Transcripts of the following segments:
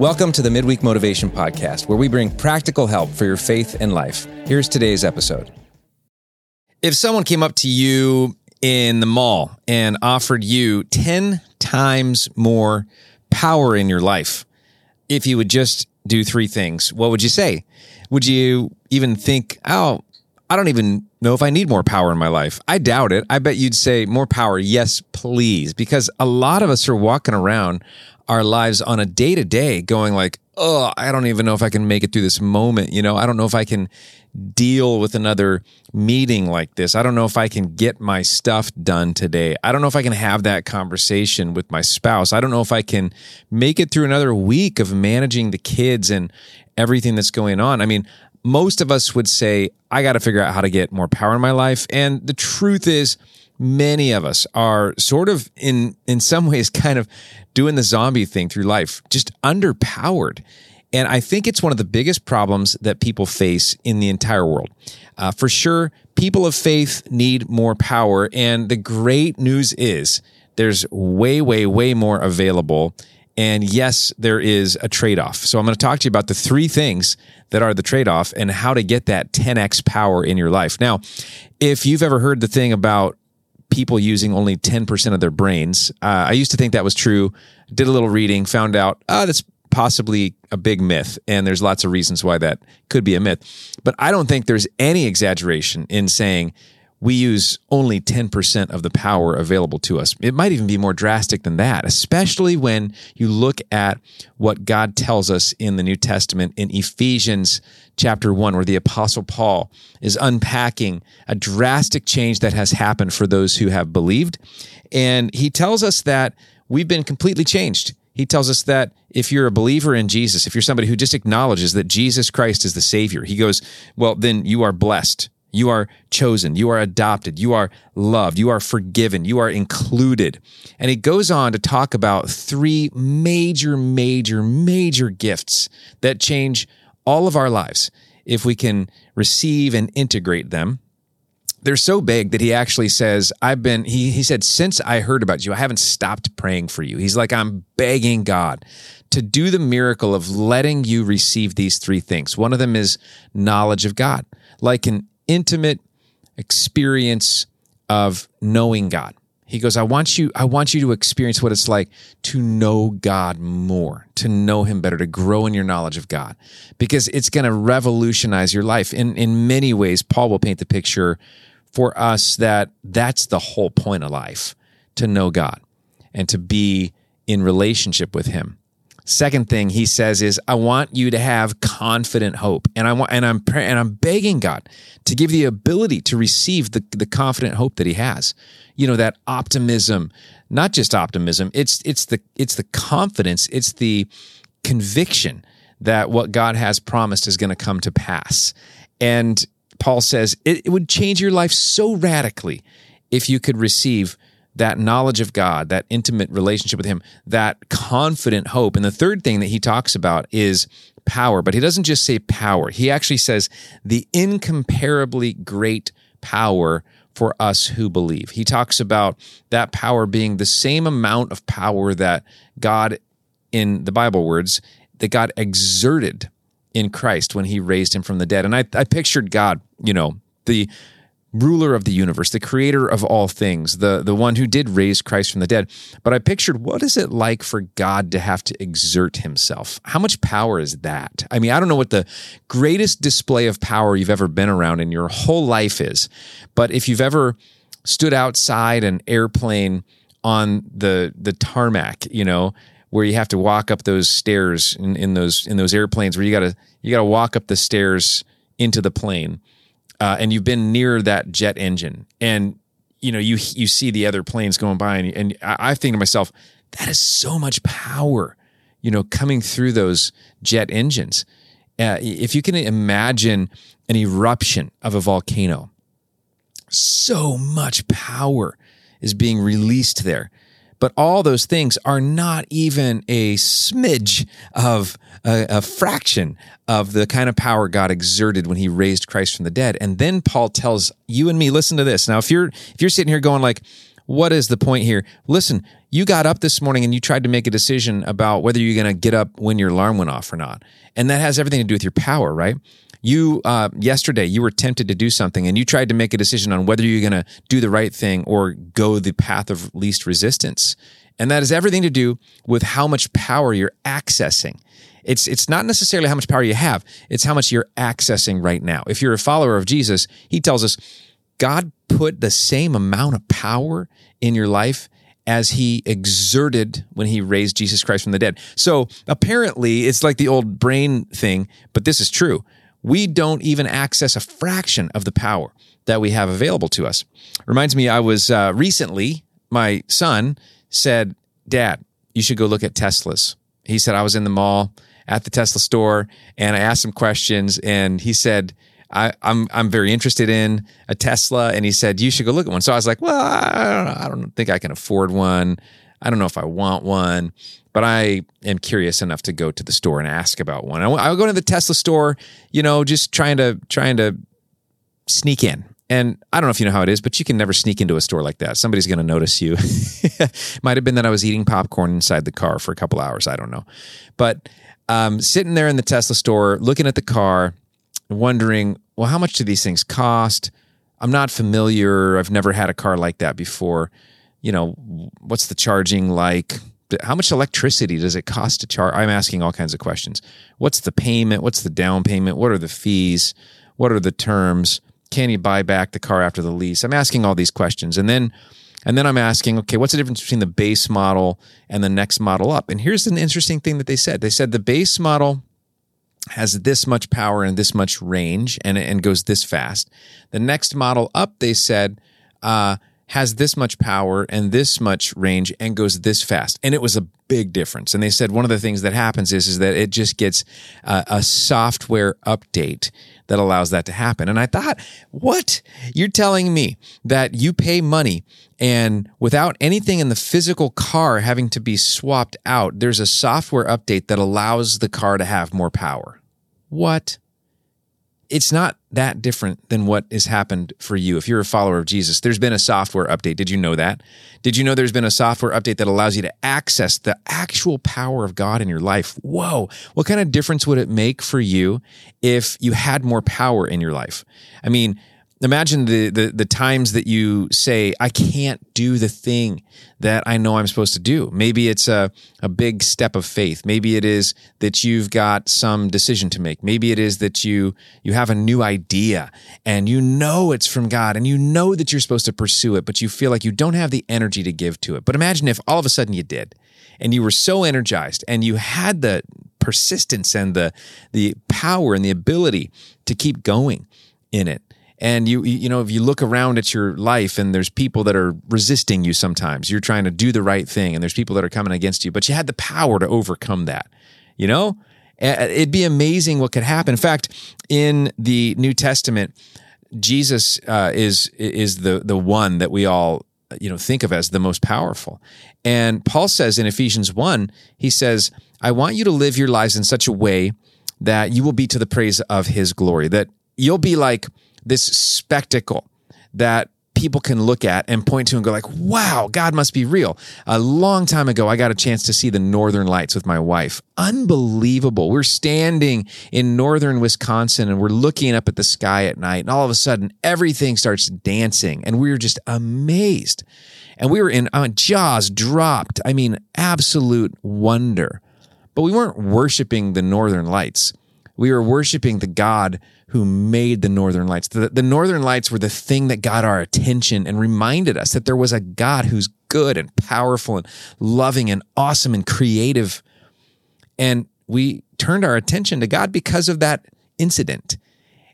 Welcome to the Midweek Motivation Podcast, where we bring practical help for your faith and life. Here's today's episode. If someone came up to you in the mall and offered you 10 times more power in your life, if you would just do three things, what would you say? Would you even think, oh, I don't even know if I need more power in my life? I doubt it. I bet you'd say more power. Yes, please. Because a lot of us are walking around our lives on a day to day going like, oh, I don't even know if I can make it through this moment. You know, I don't know if I can deal with another meeting like this. I don't know if I can get my stuff done today. I don't know if I can have that conversation with my spouse. I don't know if I can make it through another week of managing the kids and everything that's going on. I mean, most of us would say, I got to figure out how to get more power in my life. And the truth is, many of us are sort of in in some ways kind of doing the zombie thing through life just underpowered and i think it's one of the biggest problems that people face in the entire world uh, for sure people of faith need more power and the great news is there's way way way more available and yes, there is a trade off. So I'm going to talk to you about the three things that are the trade off and how to get that 10x power in your life. Now, if you've ever heard the thing about people using only 10% of their brains. Uh, I used to think that was true. Did a little reading, found out, oh, that's possibly a big myth. And there's lots of reasons why that could be a myth. But I don't think there's any exaggeration in saying we use only 10% of the power available to us. It might even be more drastic than that, especially when you look at what God tells us in the New Testament in Ephesians chapter 1, where the Apostle Paul is unpacking a drastic change that has happened for those who have believed. And he tells us that we've been completely changed. He tells us that if you're a believer in Jesus, if you're somebody who just acknowledges that Jesus Christ is the Savior, he goes, well, then you are blessed you are chosen. You are adopted. You are loved. You are forgiven. You are included. And he goes on to talk about three major, major, major gifts that change all of our lives if we can receive and integrate them. They're so big that he actually says, I've been, he, he said, since I heard about you, I haven't stopped praying for you. He's like, I'm begging God to do the miracle of letting you receive these three things. One of them is knowledge of God, like an intimate experience of knowing God. He goes, I want you, I want you to experience what it's like to know God more, to know him better, to grow in your knowledge of God. Because it's going to revolutionize your life. In in many ways, Paul will paint the picture for us that that's the whole point of life, to know God and to be in relationship with him. Second thing he says is, I want you to have confident hope. And I want, and I'm, and I'm begging God to give the ability to receive the, the confident hope that he has. You know, that optimism, not just optimism. It's, it's the, it's the confidence. It's the conviction that what God has promised is going to come to pass. And Paul says it, it would change your life so radically if you could receive that knowledge of God, that intimate relationship with Him, that confident hope. And the third thing that he talks about is power, but he doesn't just say power. He actually says the incomparably great power for us who believe. He talks about that power being the same amount of power that God, in the Bible words, that God exerted in Christ when he raised him from the dead. And I, I pictured God, you know, the ruler of the universe, the creator of all things, the, the one who did raise Christ from the dead. But I pictured what is it like for God to have to exert himself? How much power is that? I mean, I don't know what the greatest display of power you've ever been around in your whole life is, but if you've ever stood outside an airplane on the the tarmac, you know, where you have to walk up those stairs in, in those in those airplanes where you gotta you gotta walk up the stairs into the plane uh, and you've been near that jet engine, and you know you you see the other planes going by, and, and I, I think to myself, that is so much power, you know, coming through those jet engines. Uh, if you can imagine an eruption of a volcano, so much power is being released there. But all those things are not even a smidge of a, a, fraction of the kind of power God exerted when he raised Christ from the dead. And then Paul tells you and me, listen to this. Now, if you're if you're sitting here going like, what is the point here? Listen, you got up this morning and you tried to make a decision about whether you're going to get up when your alarm went off or not. And that has everything to do with your power, right? You, uh, yesterday, you were tempted to do something and you tried to make a decision on whether you're going to do the right thing or go the path of least resistance. And that has everything to do with how much power you're accessing. It's, it's not necessarily how much power you have, it's how much you're accessing right now. If you're a follower of Jesus, he tells us God put the same amount of power in your life as he exerted when he raised Jesus Christ from the dead. So apparently, it's like the old brain thing, but this is true. We don't even access a fraction of the power that we have available to us. Reminds me, I was uh, recently, my son said, Dad, you should go look at Teslas. He said, I was in the mall at the Tesla store and I asked him questions and he said, I, am I'm, I'm very interested in a Tesla, and he said you should go look at one. So I was like, well, I don't, know. I don't think I can afford one. I don't know if I want one, but I am curious enough to go to the store and ask about one. I, I'll go to the Tesla store, you know, just trying to trying to sneak in. And I don't know if you know how it is, but you can never sneak into a store like that. Somebody's going to notice you. Might have been that I was eating popcorn inside the car for a couple hours. I don't know. But um, sitting there in the Tesla store, looking at the car, wondering, well, how much do these things cost? I'm not familiar. I've never had a car like that before. You know, what's the charging like? How much electricity does it cost to charge? I'm asking all kinds of questions. What's the payment? What's the down payment? What are the fees? What are the terms? Can you buy back the car after the lease? I'm asking all these questions. And then and then I'm asking, okay, what's the difference between the base model and the next model up? And here's an interesting thing that they said. They said the base model has this much power and this much range and, and goes this fast. The next model up, they said, uh, has this much power and this much range and goes this fast. And it was a big difference. And they said one of the things that happens is, is that it just gets a, a software update that allows that to happen. And I thought, what? You're telling me that you pay money and without anything in the physical car having to be swapped out, there's a software update that allows the car to have more power. What? It's not that different than what has happened for you. If you're a follower of Jesus, there's been a software update. Did you know that? Did you know there's been a software update that allows you to access the actual power of God in your life? Whoa. What kind of difference would it make for you if you had more power in your life? I mean, imagine the, the, the times that you say i can't do the thing that i know i'm supposed to do. Maybe it's a, a big step of faith. Maybe it is that you've got some decision to make. Maybe it is that you you have a new idea and you know it's from god and you know that you're supposed to pursue it but you feel like you don't have the energy to give to it. But imagine if all of a sudden you did and you were so energized and you had the persistence and the the power and the ability to keep going in it and you you know if you look around at your life and there's people that are resisting you sometimes you're trying to do the right thing and there's people that are coming against you but you had the power to overcome that you know? It'd be amazing what could happen. In fact in the new testament jesus uh, is is the the one that we all you know think of as the most powerful. And paul says in ephesians 1 he says i want you to live your lives in such a way that you will be to the praise of his glory that you'll be like this spectacle that people can look at and point to and go like wow god must be real. A long time ago i got a chance to see the northern lights with my wife. Unbelievable. We're standing in northern wisconsin and we're looking up at the sky at night and all of a sudden everything starts dancing and we were just amazed. And we were in uh, jaws dropped. I mean absolute wonder. But we weren't worshiping the northern lights. We were worshiping the god who made the northern lights. The, the northern lights were the thing that got our attention and reminded us that there was a God who's good and powerful and loving and awesome and creative. And we turned our attention to God because of that incident.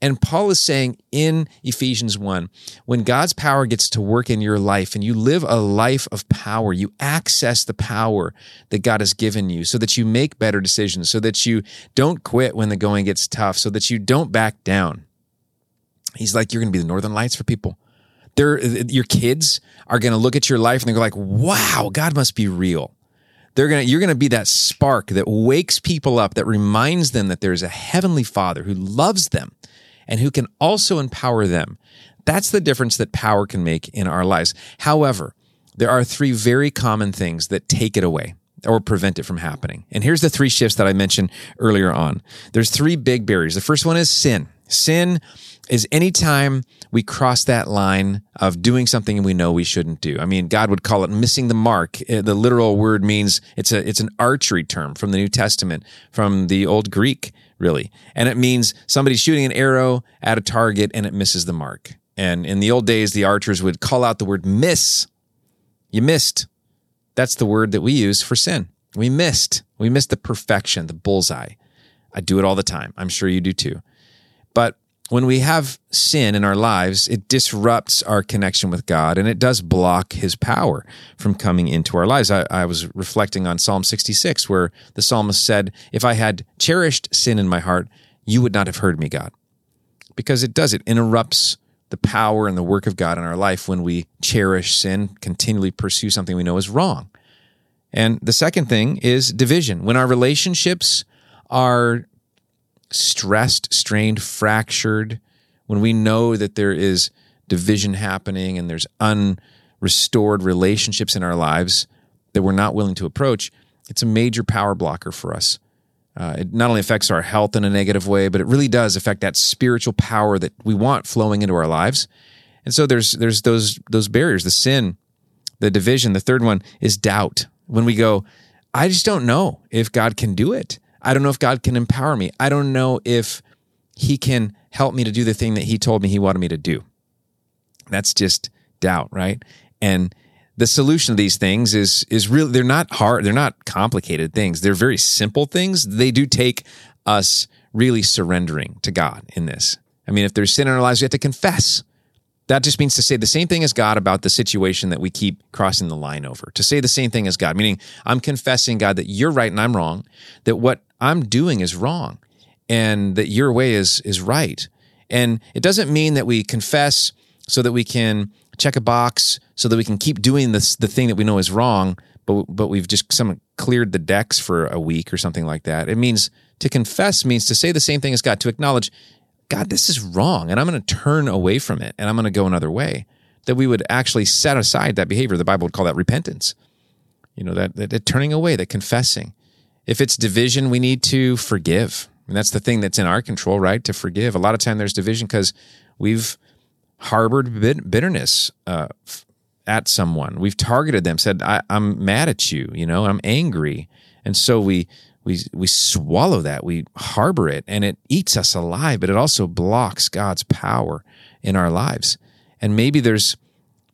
And Paul is saying in Ephesians 1 when God's power gets to work in your life and you live a life of power, you access the power that God has given you so that you make better decisions, so that you don't quit when the going gets tough, so that you don't back down. He's like, you're going to be the northern lights for people. They're, your kids are going to look at your life and they're like, wow, God must be real they're gonna you're gonna be that spark that wakes people up that reminds them that there's a heavenly father who loves them and who can also empower them. That's the difference that power can make in our lives. However, there are three very common things that take it away or prevent it from happening. And here's the three shifts that I mentioned earlier on. There's three big barriers. The first one is sin. Sin is anytime we cross that line of doing something we know we shouldn't do. I mean, God would call it missing the mark. Uh, the literal word means it's a it's an archery term from the New Testament, from the old Greek, really. And it means somebody's shooting an arrow at a target and it misses the mark. And in the old days, the archers would call out the word miss. You missed. That's the word that we use for sin. We missed. We missed the perfection, the bullseye. I do it all the time. I'm sure you do too. But when we have sin in our lives, it disrupts our connection with God and it does block his power from coming into our lives. I, I, was reflecting on Psalm 66, where the psalmist said, If I had cherished sin in my heart, you would not have heard me, God. Because it does, it interrupts the power and the work of God in our life when we cherish sin, continually pursue something we know is wrong. And the second thing is division. When our relationships are stressed, strained, fractured, when we know that there is division happening and there's unrestored relationships in our lives that we're not willing to approach, it's a major power blocker for us. Uh, it not only affects our health in a negative way, but it really does affect that spiritual power that we want flowing into our lives. And so there's there's those those barriers, the sin, the division. The third one is doubt. When we go, I just don't know if God can do it. I don't know if God can empower me. I don't know if He can help me to do the thing that He told me He wanted me to do. That's just doubt, right? And the solution to these things is is really they're not hard, they're not complicated things. They're very simple things. They do take us really surrendering to God in this. I mean, if there's sin in our lives, we have to confess. That just means to say the same thing as God about the situation that we keep crossing the line over. To say the same thing as God, meaning I'm confessing, God, that you're right and I'm wrong, that what I'm doing is wrong and that your way is is right. And it doesn't mean that we confess so that we can check a box so that we can keep doing this the thing that we know is wrong, but but we've just some cleared the decks for a week or something like that. It means to confess means to say the same thing as God, to acknowledge, God, this is wrong, and I'm going to turn away from it and I'm going to go another way. That we would actually set aside that behavior. The Bible would call that repentance. You know, that, that, that turning away, that confessing. If it's division, we need to forgive. And that's the thing that's in our control, right? To forgive. A lot of time there's division because we've harbored bitterness uh, at someone. We've targeted them, said, I, am mad at you, you know, I'm angry. And so we we we swallow that, we harbor it, and it eats us alive, but it also blocks God's power in our lives. And maybe there's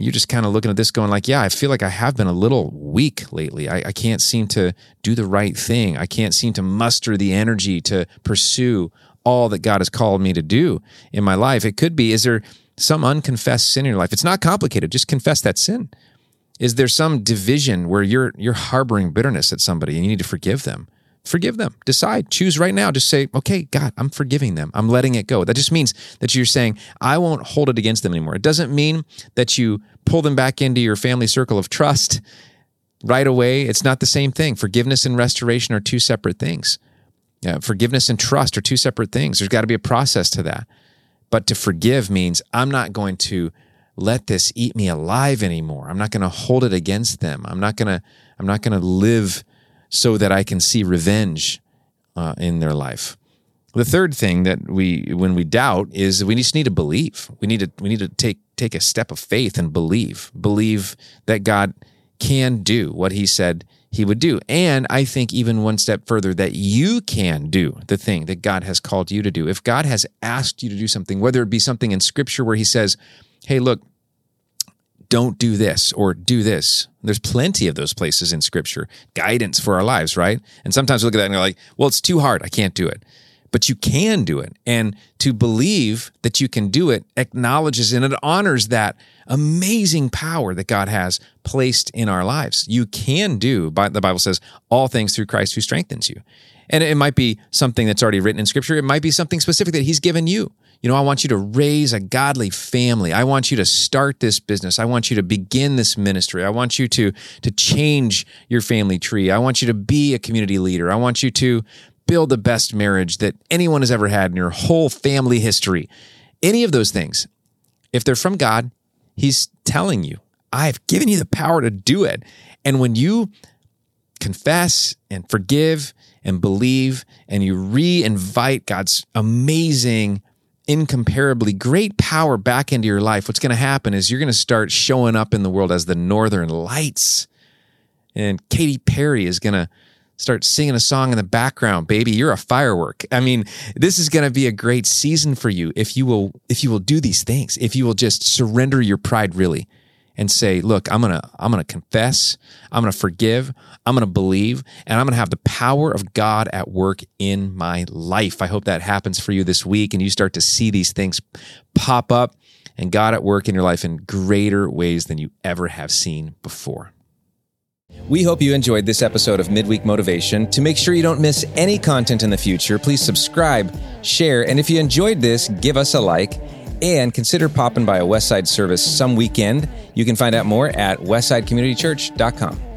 you're just kind of looking at this going like, yeah, I feel like I have been a little weak lately. I, I, can't seem to do the right thing. I can't seem to muster the energy to pursue all that God has called me to do in my life. It could be, is there some unconfessed sin in your life? It's not complicated. Just confess that sin. Is there some division where you're you're harboring bitterness at somebody and you need to forgive them? Forgive them. Decide, choose right now. Just say, okay, God, I'm forgiving them. I'm letting it go. That just means that you're saying, I won't hold it against them anymore. It doesn't mean that you pull them back into your family circle of trust right away. It's not the same thing. Forgiveness and restoration are two separate things. Yeah, forgiveness and trust are two separate things. There's got to be a process to that. But to forgive means I'm not going to let this eat me alive anymore. I'm not going to hold it against them. I'm not going to I'm not going to live so that I can see revenge uh, in their life. The third thing that we, when we doubt, is we just need to believe. We need to we need to take take a step of faith and believe. Believe that God can do what He said He would do, and I think even one step further that you can do the thing that God has called you to do. If God has asked you to do something, whether it be something in Scripture where He says, "Hey, look, don't do this or do this. There's plenty of those places in scripture, guidance for our lives, right? And sometimes we look at that and you're like, well, it's too hard. I can't do it. But you can do it. And to believe that you can do it acknowledges and it honors that amazing power that God has placed in our lives. You can do, the Bible says, all things through Christ who strengthens you. And it might be something that's already written in scripture. It might be something specific that he's given you. You know, I want you to raise a godly family. I want you to start this business. I want you to begin this ministry. I want you to to change your family tree. I want you to be a community leader. I want you to build the best marriage that anyone has ever had in your whole family history. Any of those things, if they're from God, he's telling you, I've given you the power to do it. And when you confess and forgive and believe and you re invite God's amazing, incomparably great power back into your life, what's going to happen is you're going to start showing up in the world as the northern lights. And Katy Perry is going to start singing a song in the background baby you're a firework i mean this is going to be a great season for you if you will if you will do these things if you will just surrender your pride really and say, look, I'm going to I'm going to confess, I'm going to forgive, I'm going to believe, and I'm going to have the power of God at work in my life. I hope that happens for you this week and you start to see these things pop up and God at work in your life in greater ways than you ever have seen before. We hope you enjoyed this episode of Midweek Motivation. To make sure you don't miss any content in the future, please subscribe, share, and if you enjoyed this, give us a like and consider popping by a Westside service some weekend. You can find out more at westsidecommunitychurch.com.